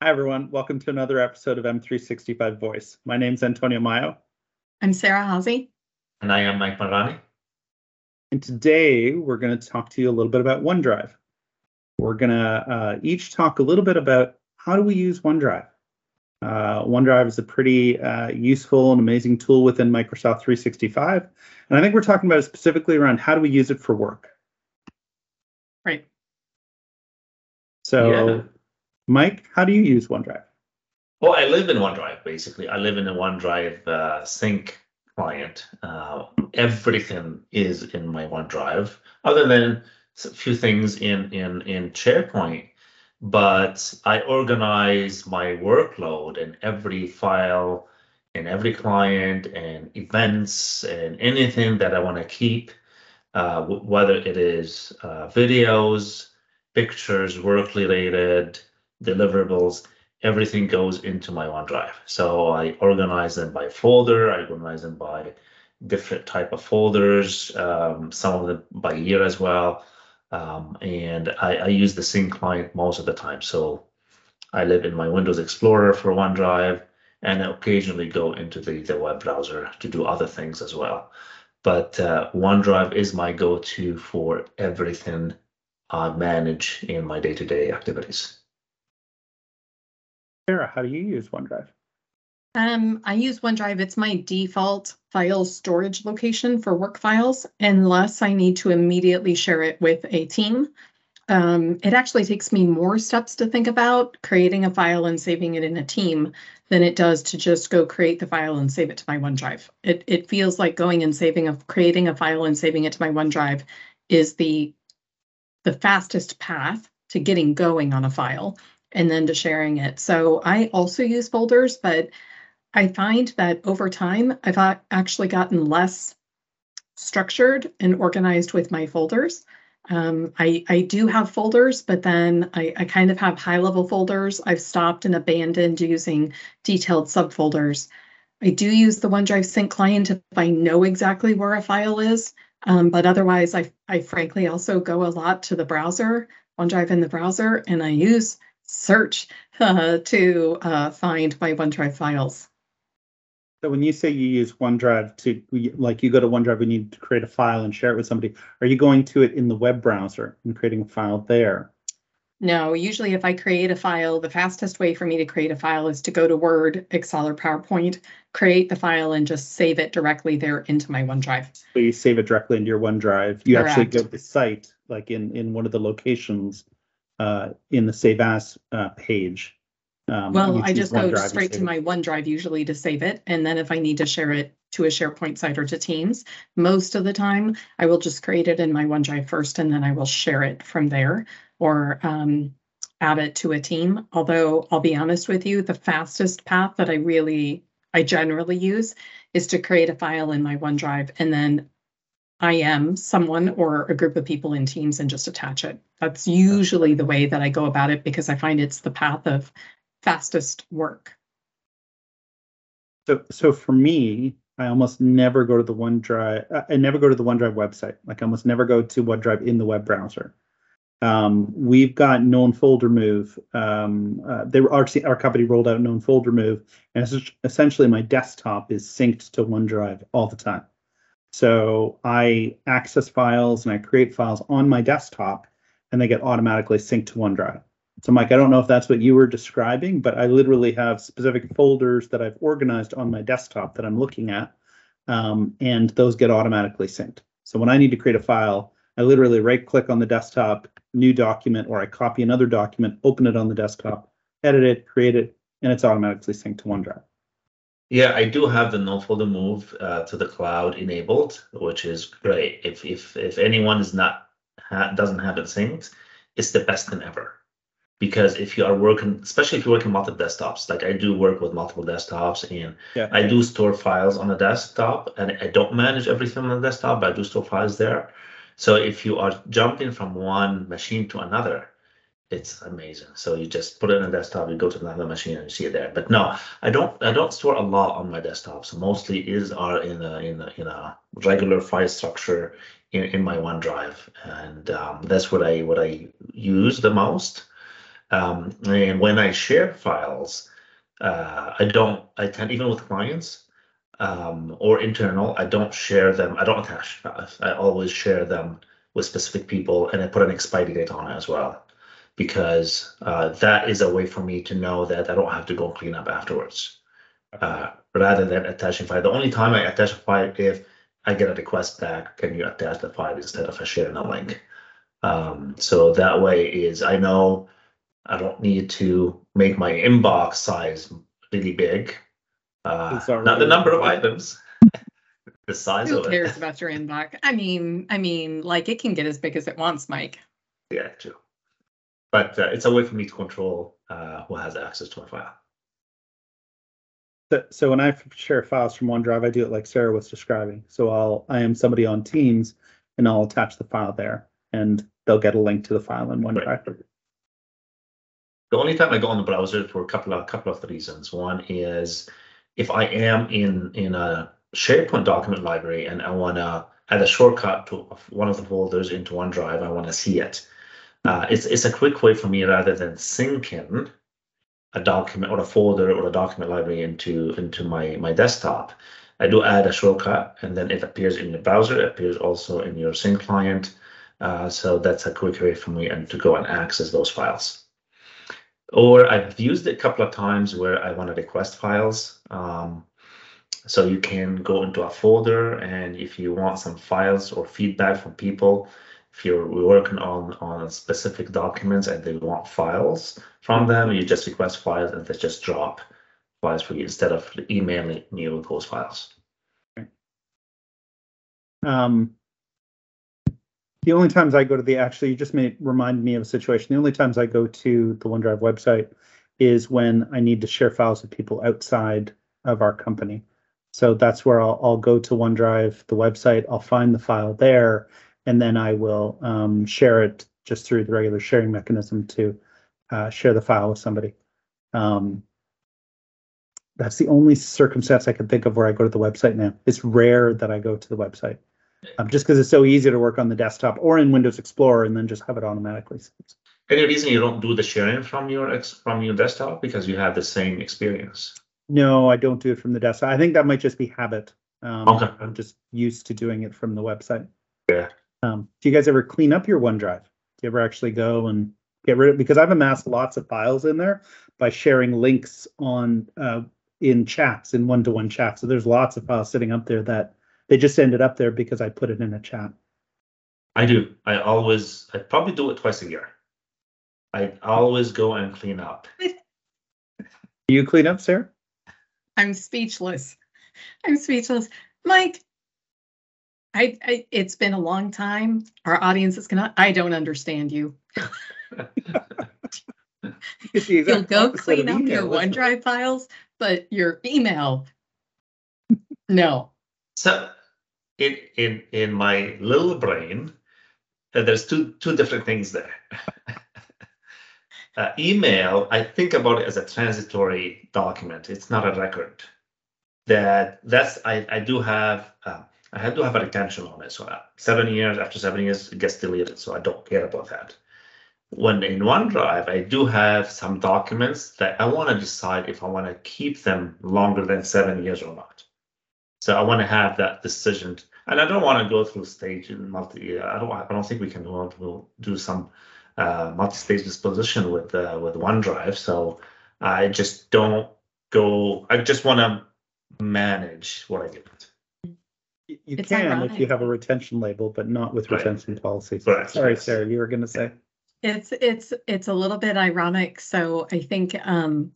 Hi, everyone. Welcome to another episode of M365 Voice. My name is Antonio Maio. I'm Sarah Haase. And I am Mike Maadarani. And today we're going to talk to you a little bit about OneDrive. We're going to uh, each talk a little bit about how do we use OneDrive. Uh, OneDrive is a pretty uh, useful and amazing tool within Microsoft 365. And I think we're talking about it specifically around how do we use it for work. Right. So yeah. Mike, how do you use OneDrive? Well, I live in OneDrive, basically. I live in a OneDrive uh, sync client. Uh, everything is in my OneDrive, other than a few things in, in, in SharePoint. But I organize my workload and every file and every client and events and anything that I want to keep, uh, whether it is uh, videos, pictures, work related, deliverables, everything goes into my OneDrive. So I organize them by folder, I organize them by different type of folders, um, some of them by year as well. Um, and I, I, use the sync client most of the time. So I live in my Windows Explorer for OneDrive and I occasionally go into the, the web browser to do other things as well. But uh, OneDrive is my go-to for everything I manage in my day-to-day -day activities. Sarah, how do you use OneDrive? Um, I use OneDrive. It's my default file storage location for work files, unless I need to immediately share it with a team. Um, it actually takes me more steps to think about creating a file and saving it in a team than it does to just go create the file and save it to my OneDrive. It, it feels like going and saving a creating a file and saving it to my OneDrive is the the fastest path to getting going on a file and then to sharing it. So I also use folders, but I find that over time, I've actually gotten less structured and organized with my folders. Um, I, I do have folders, but then I, I kind of have high level folders. I've stopped and abandoned using detailed subfolders. I do use the OneDrive Sync client if I know exactly where a file is, um, but otherwise, I, I frankly also go a lot to the browser, OneDrive in the browser, and I use search uh, to uh, find my OneDrive files. So when you say you use OneDrive to, like you go to OneDrive and you need to create a file and share it with somebody, are you going to it in the web browser and creating a file there? No, usually if I create a file, the fastest way for me to create a file is to go to Word, Excel, or PowerPoint, create the file, and just save it directly there into my OneDrive. So you save it directly into your OneDrive. You Correct. actually go to the site, like in, in one of the locations, uh, in the Save As uh, page. Um, well, I just go straight to my OneDrive usually to save it. And then if I need to share it to a SharePoint site or to Teams, most of the time I will just create it in my OneDrive first and then I will share it from there or um, add it to a team. Although I'll be honest with you, the fastest path that I really, I generally use is to create a file in my OneDrive and then I am someone or a group of people in teams and just attach it. That's usually the way that I go about it because I find it's the path of fastest work. So, so for me, I almost never go to the OneDrive. I never go to the OneDrive website. Like I almost never go to OneDrive in the web browser. Um, we've got known folder move. Um, uh, they were our, our company rolled out known folder move, and essentially my desktop is synced to OneDrive all the time. So I access files and I create files on my desktop and they get automatically synced to OneDrive. So Mike, I don't know if that's what you were describing, but I literally have specific folders that I've organized on my desktop that I'm looking at, um, and those get automatically synced. So when I need to create a file, I literally right click on the desktop, new document, or I copy another document, open it on the desktop, edit it, create it, and it's automatically synced to OneDrive. Yeah, I do have the known folder move uh, to the cloud enabled, which is great. If if if anyone is not ha, doesn't have it synced, it's the best thing ever. Because if you are working, especially if you're working multiple desktops, like I do work with multiple desktops, and yeah. I do store files on a desktop, and I don't manage everything on the desktop, but I do store files there. So if you are jumping from one machine to another, it's amazing. So you just put it on a desktop, you go to another machine and you see it there. But no, I don't I don't store a lot on my desktop. So mostly is are in a in a in a regular file structure in, in my OneDrive. And um, that's what I what I use the most. Um, and when I share files, uh, I don't, I tend, even with clients, um, or internal, I don't share them, I don't attach. I always share them with specific people and I put an expiry date on it as well. Because, uh, that is a way for me to know that I don't have to go clean up afterwards. Uh, rather than attaching file. The only time I attach a file if I get a request back, can you attach the file instead of a sharing a link? Um, so that way is I know I don't need to make my inbox size really big. Uh, It's already- not the number of items, the size Who of cares it. about your inbox? I mean, I mean, like it can get as big as it wants, Mike. Yeah, true. But uh, it's a way for me to control uh, who has access to my file. So, so when I share files from OneDrive, I do it like Sarah was describing. So I'll, I am somebody on Teams and I'll attach the file there and they'll get a link to the file in OneDrive. The only time I go on the browser for a couple of couple of reasons. One is if I am in in a SharePoint document library and I want to add a shortcut to one of the folders into OneDrive, I want to see it. Uh, it's it's a quick way for me rather than syncing a document or a folder or a document library into into my my desktop. I do add a shortcut and then it appears in the browser. It appears also in your sync client. Uh, so that's a quick way for me and to go and access those files. Or I've used it a couple of times where I want to request files. Um, so you can go into a folder and if you want some files or feedback from people, if you're working on, on specific documents and they want files from them, you just request files and they just drop files for you instead of emailing you those files. Um, the only times I go to the, actually, you just made, remind me of a situation. The only times I go to the OneDrive website is when I need to share files with people outside of our company. So that's where I'll, I'll go to OneDrive, the website, I'll find the file there, and then I will um, share it just through the regular sharing mechanism to uh, share the file with somebody. Um, that's the only circumstance I can think of where I go to the website now. It's rare that I go to the website. Um, just because it's so easy to work on the desktop or in Windows Explorer and then just have it automatically. Any reason you don't do the sharing from your ex from your desktop because you have the same experience? No, I don't do it from the desktop. I think that might just be habit. Um, Okay. I'm just used to doing it from the website. Yeah. Um, do you guys ever clean up your OneDrive? Do you ever actually go and get rid of because I've amassed lots of files in there by sharing links on uh, in chats in one-to-one chats. So there's lots of files sitting up there that they just ended up there because I put it in a chat. I do. I always, I probably do it twice a year. I always go and clean up. You clean up, Sarah? I'm speechless. I'm speechless. Mike, I, I it's been a long time. Our audience is gonna I don't understand you. It's the You'll go clean up your email, isn't it? OneDrive files, but your email. No. So in in in my little brain, uh, there's two two different things there. uh, email, I think about it as a transitory document. It's not a record. That that's I I do have uh, I had to have a retention on it. So uh, seven years after seven years it gets deleted. So I don't care about that. When in OneDrive, I do have some documents that I want to decide if I want to keep them longer than seven years or not. So I want to have that decision, and I don't want to go through stage and multi. I don't. I don't think we can do, we'll do some uh, multi-stage disposition with uh, with OneDrive. So I just don't go. I just want to manage what I get. You you It's can if ironic. you have a retention label, but not with Right. retention policies. Correct. Sorry, Sarah, you were gonna say. It's it's it's a little bit ironic. So I think um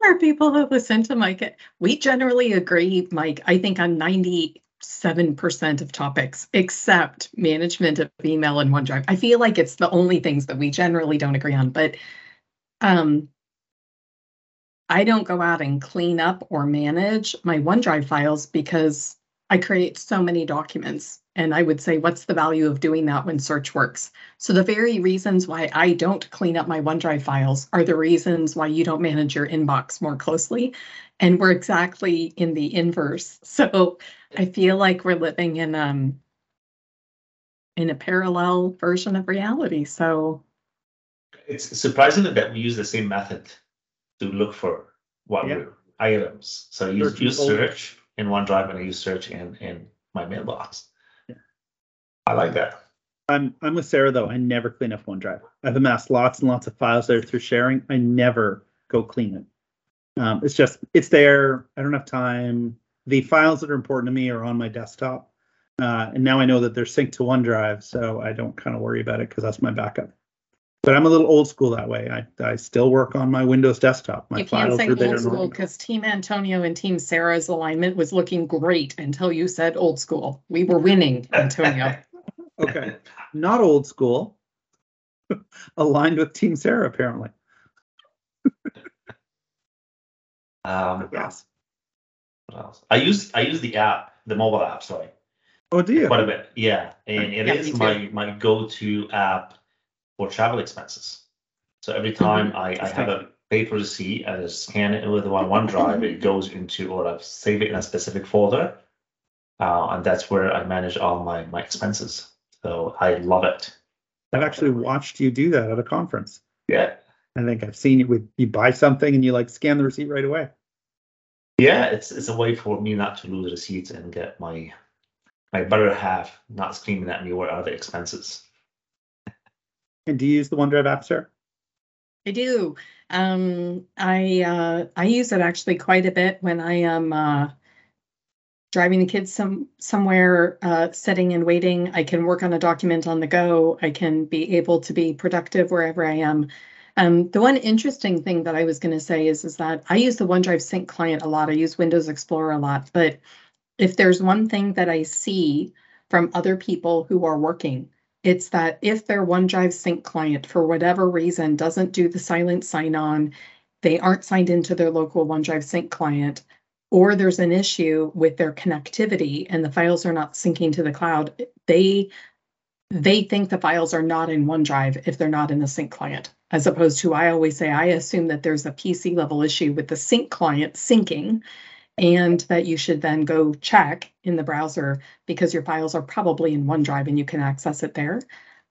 for people that listen to Mike, we generally agree, Mike, I think on 97% of topics, except management of email and OneDrive. I feel like it's the only things that we generally don't agree on, but um I don't go out and clean up or manage my OneDrive files because I create so many documents. And I would say, what's the value of doing that when search works? So the very reasons why I don't clean up my OneDrive files are the reasons why you don't manage your inbox more closely. And we're exactly in the inverse. So I feel like we're living in um in a parallel version of reality. So It's surprising that we use the same method to look for what Yeah. items. So you, use, Search and use folders. search in OneDrive and I use search in, in my mailbox. Yeah. I like that. I'm I'm with Sarah though. I never clean up OneDrive. I've amassed lots and lots of files there through sharing. I never go clean it. Um, it's just it's there. I don't have time. The files that are important to me are on my desktop, uh, and now I know that they're synced to OneDrive, so I don't kind of worry about it because that's my backup. But I'm a little old school that way. I I still work on my Windows desktop. My You can't files say old school because Team Antonio and Team Sarah's alignment was looking great until you said old school. We were winning, Antonio. Okay, not old school. Aligned with Team Sarah apparently. Um, Yes. what else? I use, I use the app, the mobile app, sorry. Oh, do you? Quite a bit, yeah, and it Yeah, is my, my go-to app for travel expenses. So every time I, I have a paper receipt, I scan it with one OneDrive, it goes into, or I save it in a specific folder. Uh, and that's where I manage all my, my expenses. So I love it. I've actually watched you do that at a conference. Yeah, I think I've seen you with you buy something and you like scan the receipt right away. yeah, it's, it's a way for me not to lose receipts and get my, my better half not screaming at me, where are the expenses? And do you use the OneDrive app, sir? I do. Um, I uh, I use it actually quite a bit when I am uh, driving the kids some somewhere, uh, sitting and waiting. I can work on a document on the go. I can be able to be productive wherever I am. Um, the one interesting thing that I was going to say is is that I use the OneDrive Sync client a lot. I use Windows Explorer a lot, but if there's one thing that I see from other people who are working it's that if their OneDrive sync client, for whatever reason, doesn't do the silent sign on, they aren't signed into their local OneDrive sync client, or there's an issue with their connectivity and the files are not syncing to the cloud, they they think the files are not in OneDrive if they're not in the sync client. As opposed to, I always say, I assume that there's a PC level issue with the sync client syncing, and that you should then go check in the browser because your files are probably in OneDrive and you can access it there.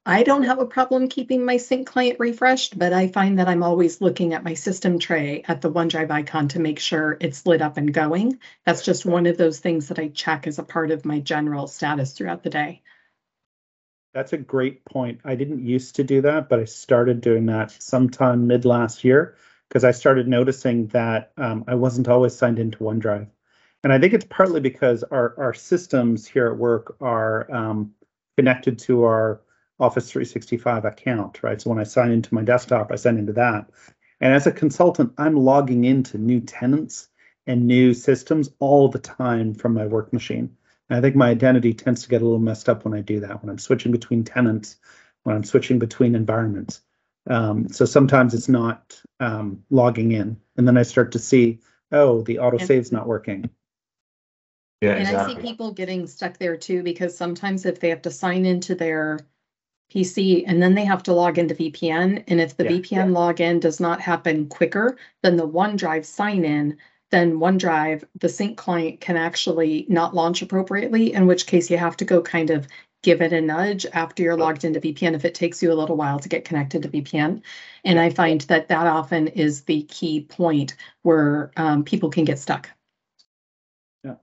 I don't have a problem keeping my sync client refreshed, but I find that I'm always looking at my system tray at the OneDrive icon to make sure it's lit up and going. That's just one of those things that I check as a part of my general status throughout the day. That's a great point. I didn't used to do that, but I started doing that sometime mid last year because I started noticing that um, I wasn't always signed into OneDrive. And I think it's partly because our, our systems here at work are um, connected to our Office 365 account, right? So when I sign into my desktop, I sign into that. And as a consultant, I'm logging into new tenants and new systems all the time from my work machine. And I think my identity tends to get a little messed up when I do that, when I'm switching between tenants, when I'm switching between environments. Um, so sometimes it's not um, logging in. And then I start to see, oh, the autosave's not working. Yeah, And I see people getting stuck there too, because sometimes if they have to sign into their PC and then they have to log into VPN, and if the Yeah, VPN login does not happen quicker than the OneDrive sign in, then OneDrive, the sync client can actually not launch appropriately, in which case you have to go kind of give it a nudge after you're logged into VPN if it takes you a little while to get connected to VPN. And I find that that often is the key point where um, people can get stuck. Yeah.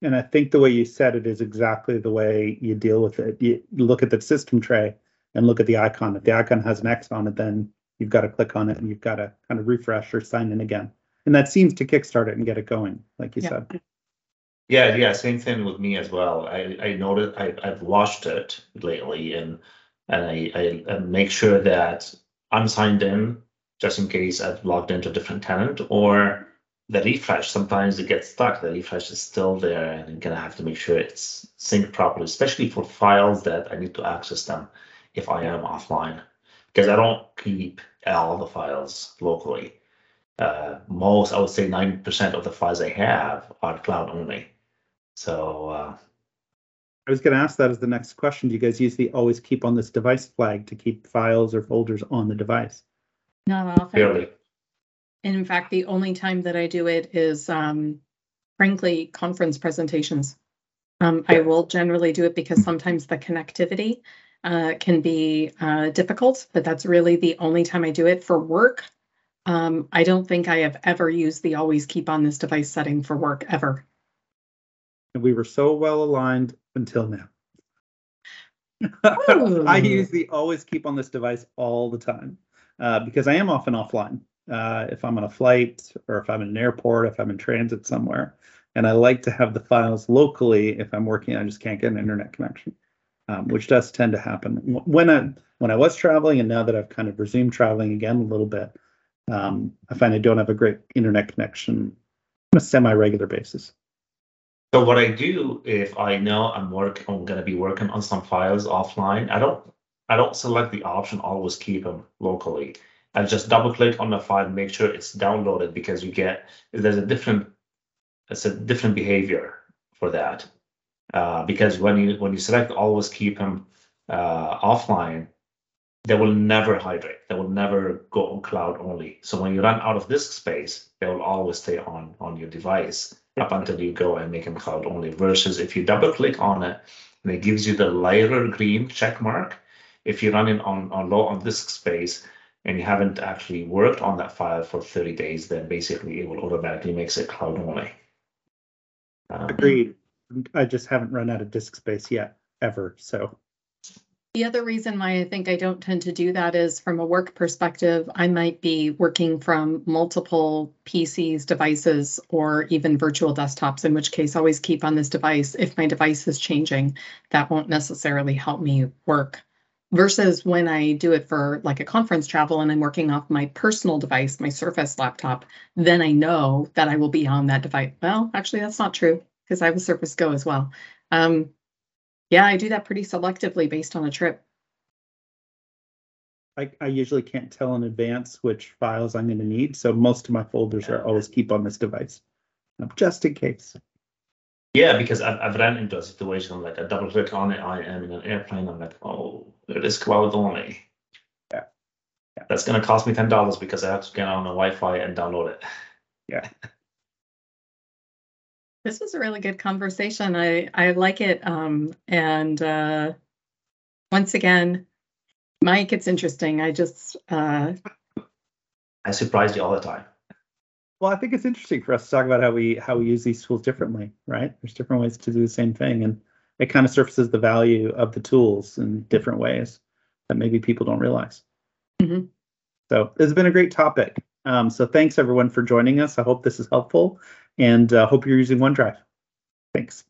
And I think the way you said it is exactly the way you deal with it. You look at the system tray and look at the icon. If the icon has an X on it, then you've got to click on it and you've got to kind of refresh or sign in again. And that seems to kickstart it and get it going, like you Yeah. said. Yeah, yeah, same thing with me as well. I, I noted, I, I've watched it lately and, and I, I, I make sure that I'm signed in just in case I've logged into a different tenant or the refresh, sometimes it gets stuck. The refresh is still there and I'm gonna have to make sure it's synced properly, especially for files that I need to access them if I am offline. Because I don't keep all the files locally. Uh, most, I would say ninety percent of the files I have are cloud only. So uh, I was going to ask that as the next question. Do you guys use the always keep on this device flag to keep files or folders on the device? Not often. barely, in fact, the only time that I do it is um frankly conference presentations. Um, I will generally do it because sometimes the connectivity uh, can be uh, difficult, but that's really the only time I do it for work. Um, I don't think I have ever used the always keep on this device setting for work ever. And we were so well aligned until now. I use the always keep on this device all the time uh, because I am often offline. Uh, if I'm on a flight or if I'm in an airport, if I'm in transit somewhere, and I like to have the files locally. If I'm working, I just can't get an internet connection, um, which does tend to happen when I when I was traveling, and now that I've kind of resumed traveling again a little bit. Um, I find I don't have a great internet connection on a semi-regular basis. So what I do if I know I'm work, I'm gonna be working on some files offline, I don't, I don't select the option always keep them locally. I just double click on the file, make sure it's downloaded because you get, there's a different, it's a different behavior for that. Uh, because when you, when you select always keep them, uh, offline, they will never hydrate. They will never go on cloud only. So when you run out of disk space, they will always stay on, on your device up until you go and make them cloud only. Versus if you double click on it and it gives you the lighter green check mark, if you're running on, on low on disk space and you haven't actually worked on that file for 30 days, then basically it will automatically makes it cloud only. Um, Agreed. I just haven't run out of disk space yet, ever. So The other reason why I think I don't tend to do that is from a work perspective, I might be working from multiple PCs, devices, or even virtual desktops, in which case always keep on this device. If my device is changing, that won't necessarily help me work. Versus when I do it for like a conference travel and I'm working off my personal device, my Surface laptop, then I know that I will be on that device. Well, actually, that's not true because I have a Surface Go as well. Um, yeah, I do that pretty selectively based on a trip. I, I usually can't tell in advance which files I'm going to need. So most of my folders are always keep on this device, um, just in case. Yeah, because I've, I've ran into a situation like a double click on it, I am in an airplane, I'm like, oh, it is cloud only. Yeah. Yeah. That's gonna cost me ten dollars because I have to get on a Wi-Fi and download it. Yeah. This was a really good conversation. I I like it. Um, and uh, once again, Mike, it's interesting. I just uh, I surprise you all the time. Well, I think it's interesting for us to talk about how we how we use these tools differently, right? There's different ways to do the same thing, and it kind of surfaces the value of the tools in different ways that maybe people don't realize. Mhm. So it's been a great topic. Um, so thanks everyone for joining us. I hope this is helpful, and uh, hope you're using OneDrive. Thanks.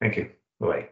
Thank you. Bye.